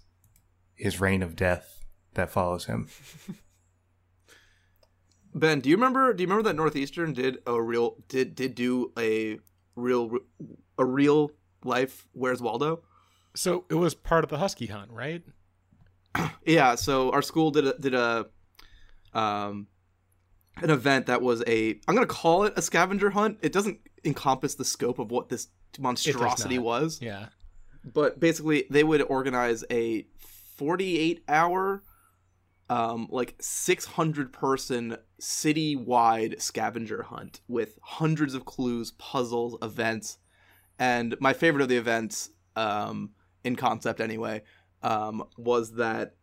his reign of death that follows him. Ben, do you remember? Do you remember that Northeastern did a real did did do a real a real life Where's Waldo? So it was part of the Husky hunt, right? Yeah, so our school did a, did a um an event that was a I'm gonna call it a scavenger hunt. It doesn't encompass the scope of what this monstrosity was, Yeah. but basically they would organize a 48 hour um like 600 person city-wide scavenger hunt with hundreds of clues, puzzles, events, and my favorite of the events um in concept anyway um was that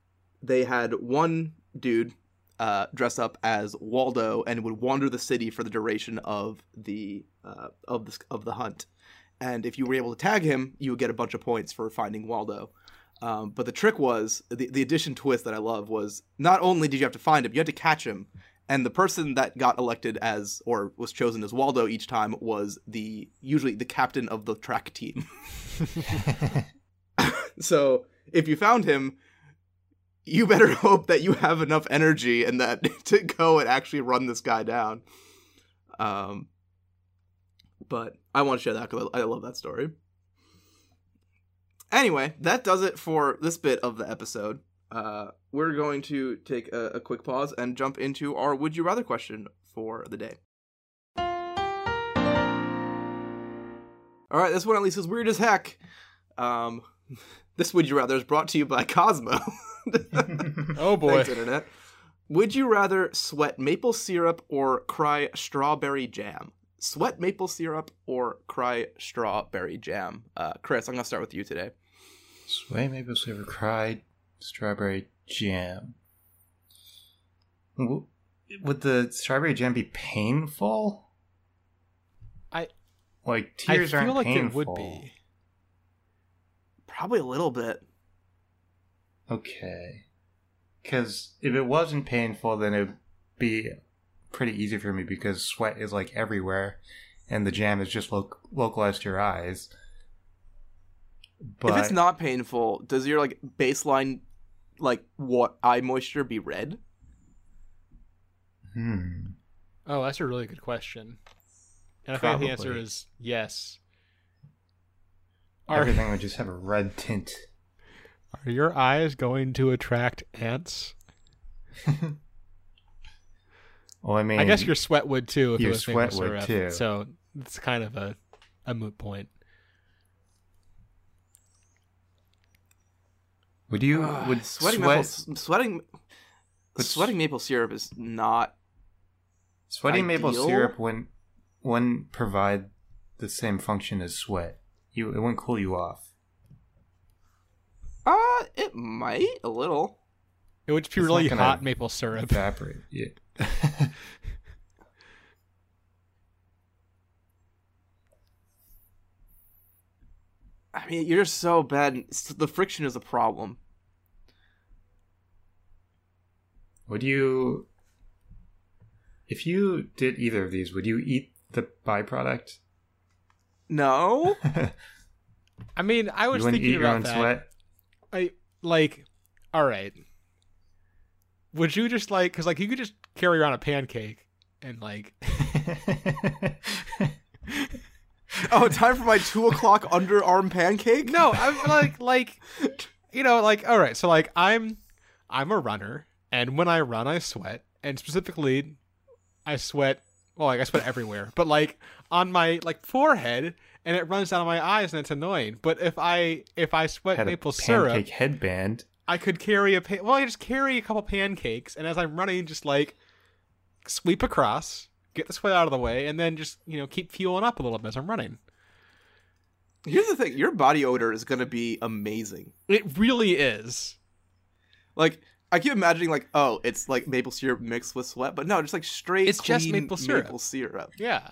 they had one dude uh, dress up as Waldo and would wander the city for the duration of the uh, of the of the hunt. And if you were able to tag him, you would get a bunch of points for finding Waldo. Um, but the trick was the the addition twist that I love was not only did you have to find him, you had to catch him. And the person that got elected as or was chosen as Waldo each time was the usually the captain of the track team. so if you found him, you better hope that you have enough energy and that to go and actually run this guy down. Um, but I want to share that because I, I love that story. Anyway, that does it for this bit of the episode. Uh, we're going to take a, a quick pause and jump into our would you rather question for the day. All right, this one at least is weird as heck. Um, this would you rather is brought to you by Cosmo. Oh boy. Thanks, internet. Would you rather sweat maple syrup or cry strawberry jam? Sweat maple syrup or cry strawberry jam? Uh, Chris, I'm gonna start with you today. Sweat maple syrup cry strawberry jam. W- Would the strawberry jam be painful? I- like I tears feel aren't like painful. it would be. Probably a little bit. Okay. Because if it wasn't painful, then it'd be pretty easy for me because sweat is like everywhere, and the jam is just lo- localized to your eyes. But if it's not painful, does your like baseline like what eye moisture be red? hmm. Oh, that's a really good question. And I think the answer is yes. Are, everything would just have a red tint. are your eyes going to attract ants? Well, I mean, I guess your sweat would too if your it was maple sweat would, syrup. too. So it's kind of a, a moot point. would you Ugh, would sweating sweat maple sweating Would sweating maple syrup is not sweating maple syrup wouldn't wouldn't provide the same function as sweat. You it wouldn't cool you off. uh it might a little. It would just be It's really hot maple syrup. Evaporate. Yeah. I mean, you're just so bad. The friction is a problem. Would you, if you did either of these, would you eat the byproduct? No. I mean, I was you wouldn't thinking eat your own that. sweat. I like, all right. Would you just like, because like you could just carry around a pancake and like, oh, time for my two o'clock underarm pancake. no, I'm like, like, you know, like, all right. So like, I'm, I'm a runner, and when I run, I sweat, and specifically, I sweat. Well, like I sweat everywhere, but like on my like forehead, and it runs down my eyes, and it's annoying. But if I if I sweat Had a maple pancake syrup, headband. I could carry a pan- well, I just carry a couple pancakes, and as I'm running, just like sweep across, get the sweat out of the way, and then just you know keep fueling up a little bit as I'm running. Here's the thing: your body odor is gonna be amazing. It really is. Like I keep imagining, like, oh, it's like maple syrup mixed with sweat, but no, just like straight. It's just maple syrup. Maple syrup. Yeah.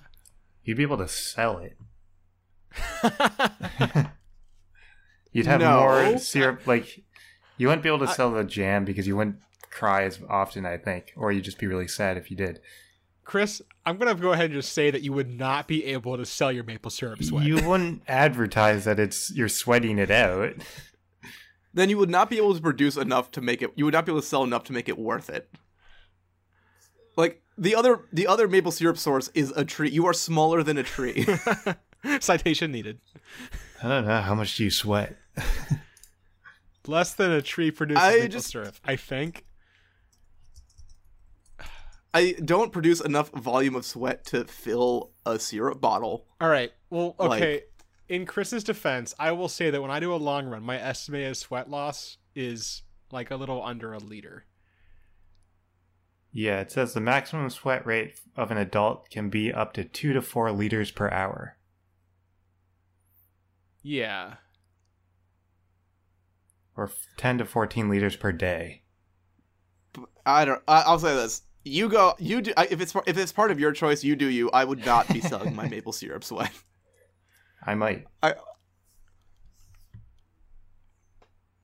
You'd be able to sell it. You'd have No. more syrup. Like you wouldn't be able to sell the jam because you wouldn't cry as often. I think, or you'd just be really sad if you did. Chris, I'm gonna go ahead and just say that you would not be able to sell your maple syrup sweat. You wouldn't advertise that it's you're sweating it out. Then you would not be able to produce enough to make it. You would not be able to sell enough to make it worth it. Like the other, the other maple syrup source is a tree. You are smaller than a tree. Citation needed. I don't know how much do you sweat. Less than a tree produces I maple just- syrup. I think. I don't produce enough volume of sweat to fill a syrup bottle. All right. Well, Like- okay. In Chris's defense, I will say that when I do a long run, my estimated sweat loss is like a little under a liter. Yeah, it says the maximum sweat rate of an adult can be up to two to four liters per hour. Yeah. or 10 to 14 liters per day. I don't. I'll say this: you go. You do. If it's if it's part of your choice, you do you. I would not be selling my maple syrup sweat. I might. I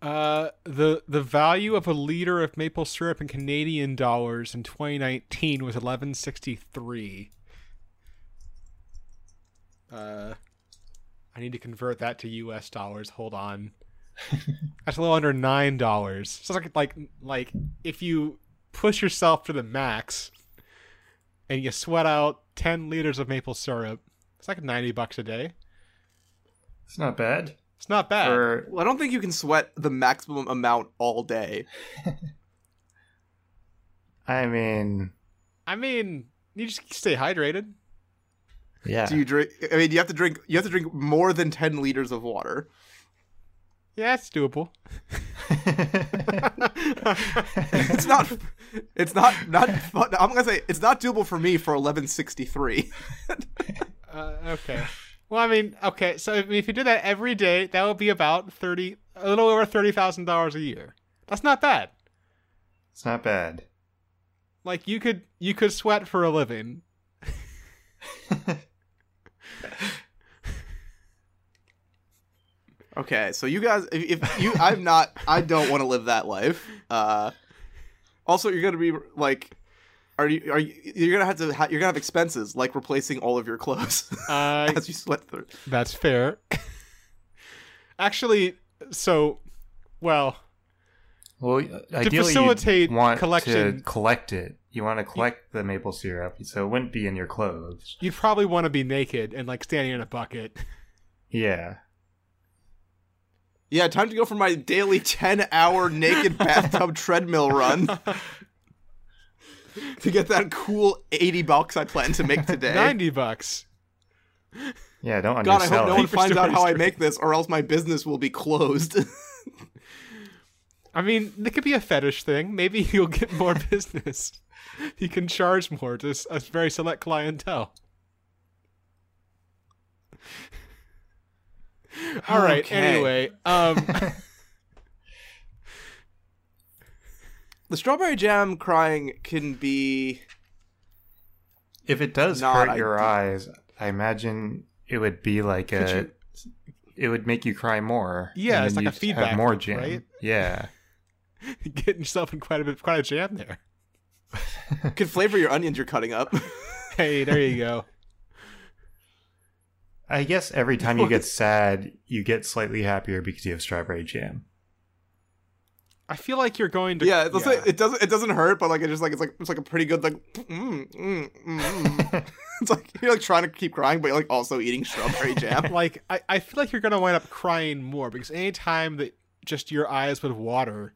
Uh, the the value of a liter of maple syrup in Canadian dollars in 2019 was 1163. Uh, I need to convert that to U.S. dollars. Hold on. That's a little under nine dollars. So it's like like like if you push yourself to the max, and you sweat out 10 liters of maple syrup, it's like 90 bucks a day. It's not bad. It's not bad. For well, I don't think you can sweat the maximum amount all day. I mean, I mean, you just stay hydrated. yeah. Do you drink? I mean, you have to drink. You have to drink more than ten liters of water. Yeah, it's doable. It's not. It's not. Not. fun- I'm gonna say it's not doable for me for 1163. Uh, okay. Well, I mean, okay. So if, if you do that every day, that would be about thirty, a little over thirty thousand dollars a year. That's not bad. it's not bad. Like you could you could sweat for a living. Okay, so you guys, if, if you, I'm not, I don't want to live that life. Uh, also, you're gonna be like, are you, are you, you're gonna have to, ha- you're gonna have expenses like replacing all of your clothes Uh, as you sweat through. that's fair. Actually, so, well, Well, ideally, facilitate you want collection- to collect it. You want to collect the maple syrup, so it wouldn't be in your clothes. you'd probably want to be naked and like standing in a bucket. Yeah. Yeah, time to go for my daily 10 hour naked bathtub treadmill run to get that cool 80 bucks I plan to make today. Ninety bucks. Yeah, don't God, I hope no it. one finds out how I make this, or else my business will be closed. I mean, it could be a fetish thing. Maybe you'll get more business. You can charge more to a very select clientele. All right. Okay. Anyway, um, the strawberry jam crying can be. If it does Not hurt your eyes, I imagine it would be like Could a. you- It would make you cry more. Yeah, it's like a feedback more jam. right? Yeah. getting yourself in quite a bit, quite a jam there. Could flavor your onions you're cutting up. Hey, there you go. I guess every time you get sad, you get slightly happier because you have strawberry jam. I feel like you're going to. yeah, it's Like, it doesn't. It doesn't hurt, but like it just like it's like it's like a pretty good like. Mm, mm, mm, mm. it's like you're like trying to keep crying, but you're like also eating strawberry jam. like I, I feel like you're gonna wind up crying more because anytime that just your eyes would water,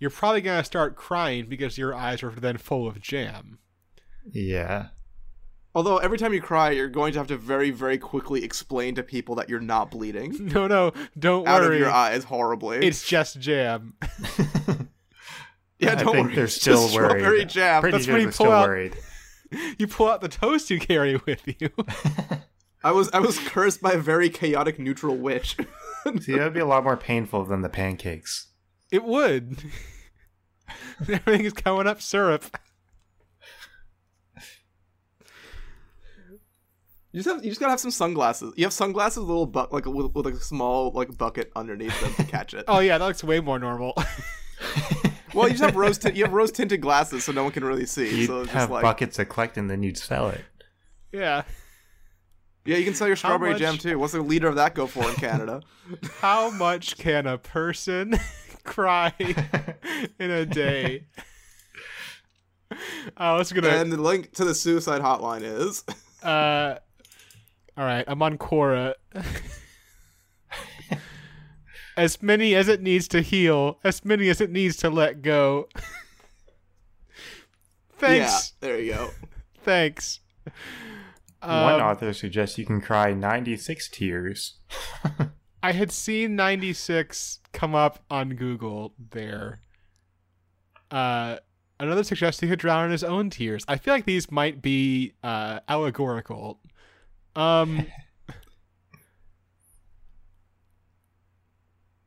you're probably gonna start crying because your eyes are then full of jam. Yeah. Although every time you cry, you're going to have to very, very quickly explain to people that you're not bleeding No, no, don't out worry. of your eyes horribly. It's just jam. yeah, I don't think worry. they're still just worried. Strawberry jam. Pretty That's sure when you pull still out- worried. you pull out the toast you carry with you. I was I was cursed by a very chaotic neutral witch. See, that would be a lot more painful than the pancakes. It would. Everything is coming up syrup. You just have you just gotta have some sunglasses. You have sunglasses, with a little buck like with, with like a small like bucket underneath them to catch it. Oh yeah, that looks way more normal. Well, you just have rose tint. You have rose tinted glasses, so no one can really see. You'd so it's have just like buckets to collect and then you'd sell it. yeah. yeah, you can sell your strawberry much- jam too. What's the liter of that go for in Canada? How much can a person cry in a day? I was gonna. and the link to the suicide hotline is Uh, all right, I'm on Quora. as many as it needs to heal, as many as it needs to let go. Thanks. yeah. There you go. Thanks. One Um, author suggests you can cry 96 tears. I had seen 96 come up on Google there. Uh, another suggests he could drown in his own tears. I feel like these might be uh, allegorical. Um.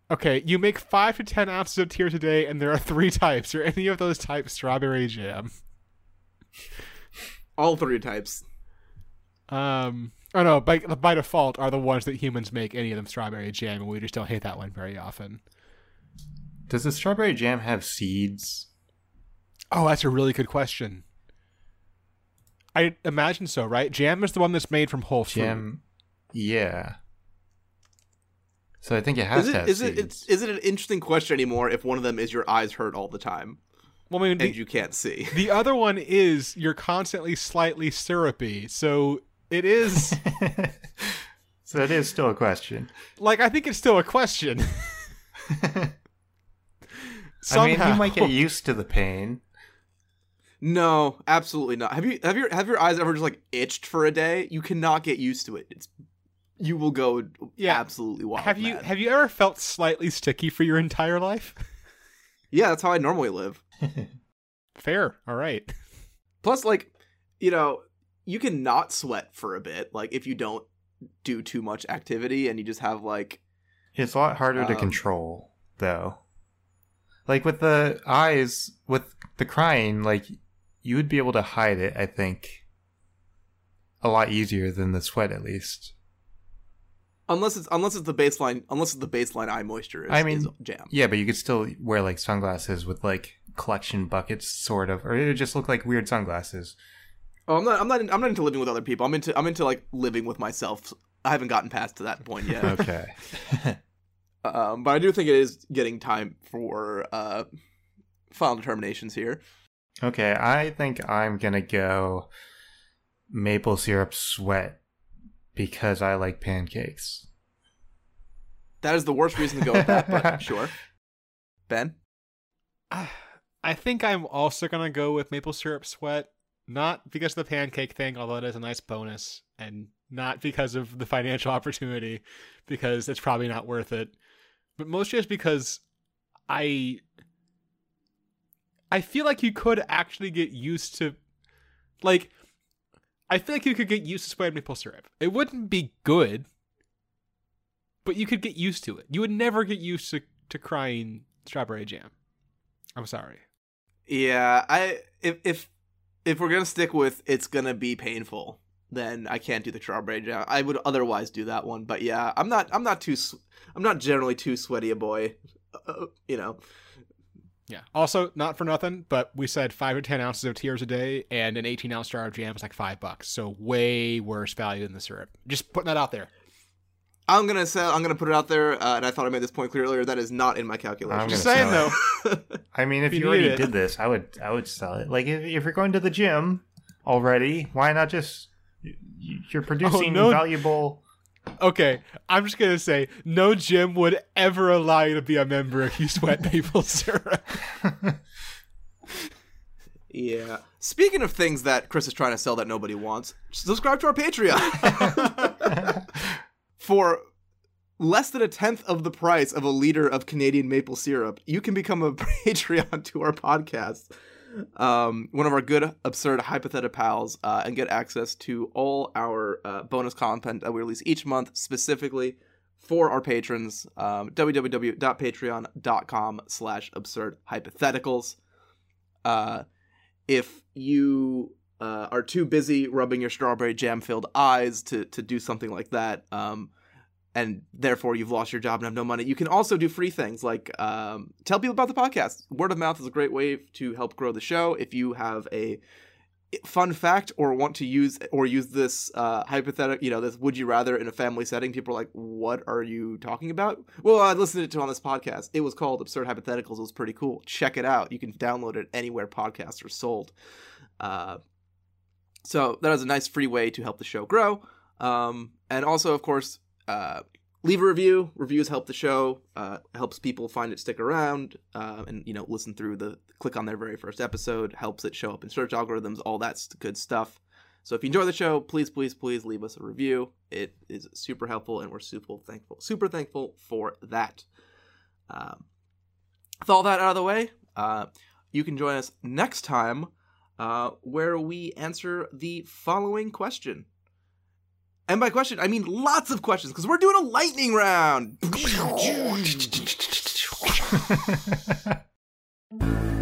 Okay, you make five to ten ounces of tears a day, and there are three types. Are any of those types strawberry jam? All three types. Um, oh no, by by default are the ones that humans make any of them strawberry jam, and we just don't hit that one very often. Does the strawberry jam have seeds? Oh, that's a really good question. I imagine so, right? Jam is the one that's made from whole fruit. Jam? Yeah. So I think it has Is to it have is it it's, is it an interesting question anymore if one of them is your eyes hurt all the time Well, I mean, and the, you can't see? the other one is you're constantly slightly syrupy, so it is so it is still a question. like I think it's still a question. I mean, you might get used to the pain. No, absolutely not. Have you have your have your eyes ever just like itched for a day? You cannot get used to it. It's you will go Yeah. absolutely wild. have you mad. have you ever felt slightly sticky for your entire life? Yeah, that's how I normally live. Fair. All right. Plus, like, you know, you can not sweat for a bit, like if you don't do too much activity and you just have like It's a lot harder to Um, control, though. Like with the eyes, with the crying, like you would be able to hide it. I think a lot easier than the sweat, at least. unless it's unless it's the baseline unless it's the baseline eye moisture is, I mean, is jam. Yeah, but you could still wear like sunglasses with like collection buckets, sort of, or it would just look like weird sunglasses. Oh, I'm not I'm not in, I'm not into living with other people. I'm into I'm into like living with myself. I haven't gotten past to that point yet. Okay. um, but I do think it is getting time for uh final determinations here. Okay, I think I'm gonna go maple syrup sweat because I like pancakes. That is the worst reason to go with that, but sure. Ben? I think I'm also gonna go with maple syrup sweat, not because of the pancake thing, although it is a nice bonus, and not because of the financial opportunity, because it's probably not worth it, but mostly just because I I feel like you could actually get used to like I feel like you could get used to sweated maple syrup. It wouldn't be good, but you could get used to it. You would never get used to, to crying strawberry jam. I'm sorry. Yeah, I if if if we're gonna stick with it's gonna be painful, then I can't do the strawberry jam. I would otherwise do that one, but yeah, I'm not I'm not too I'm not generally too sweaty a boy, uh, you know. Yeah. Also, not for nothing, but we said five to ten ounces of tears a day, and an 18 ounce jar of jam is like five bucks. So way worse value than the syrup. Just putting that out there. I'm gonna sell. I'm gonna put it out there, uh, and I thought I made this point clear earlier. That is not in my calculation. I'm Just saying though. I mean, if If you you already it. did this, I would I would sell it. Like if, if you're going to the gym already, why not just y- y- you're producing no. valuable Okay, I'm just gonna say no gym would ever allow you to be a member if you sweat maple syrup. Yeah. Speaking of things that Chris is trying to sell that nobody wants, subscribe to our Patreon. For less than a tenth of the price of a liter of Canadian maple syrup, you can become a Patreon to our podcast. Um, one of our good, absurd, hypothetical pals, uh, and get access to all our uh, bonus content that we release each month specifically for our patrons. Um, www.patreon.com slash absurd hypotheticals. Uh, if you uh, are too busy rubbing your strawberry jam filled eyes to, to do something like that, um, and therefore you've lost your job and have no money. You can also do free things like um, tell people about the podcast. Word of mouth is a great way to help grow the show. If you have a fun fact or want to use or use this uh, hypothetical, you know, this would you rather in a family setting, people are like, "What are you talking about?" Well, I listened to it on this podcast. It was called Absurd Hypotheticals. It was pretty cool. Check it out. You can download it anywhere podcasts are sold. Uh, so that is a nice free way to help the show grow. Um, and also, of course, uh, leave a review. Reviews help the show, uh, helps people find it, stick around, uh, and you know listen through the click on their very first episode. Helps it show up in search algorithms. All that's good stuff. So if you enjoy the show, please, please, please leave us a review. It is super helpful, and we're super thankful, super thankful for that. Um, with all that out of the way, uh, you can join us next time, uh, where we answer the following question. And by question, I mean lots of questions because we're doing a lightning round.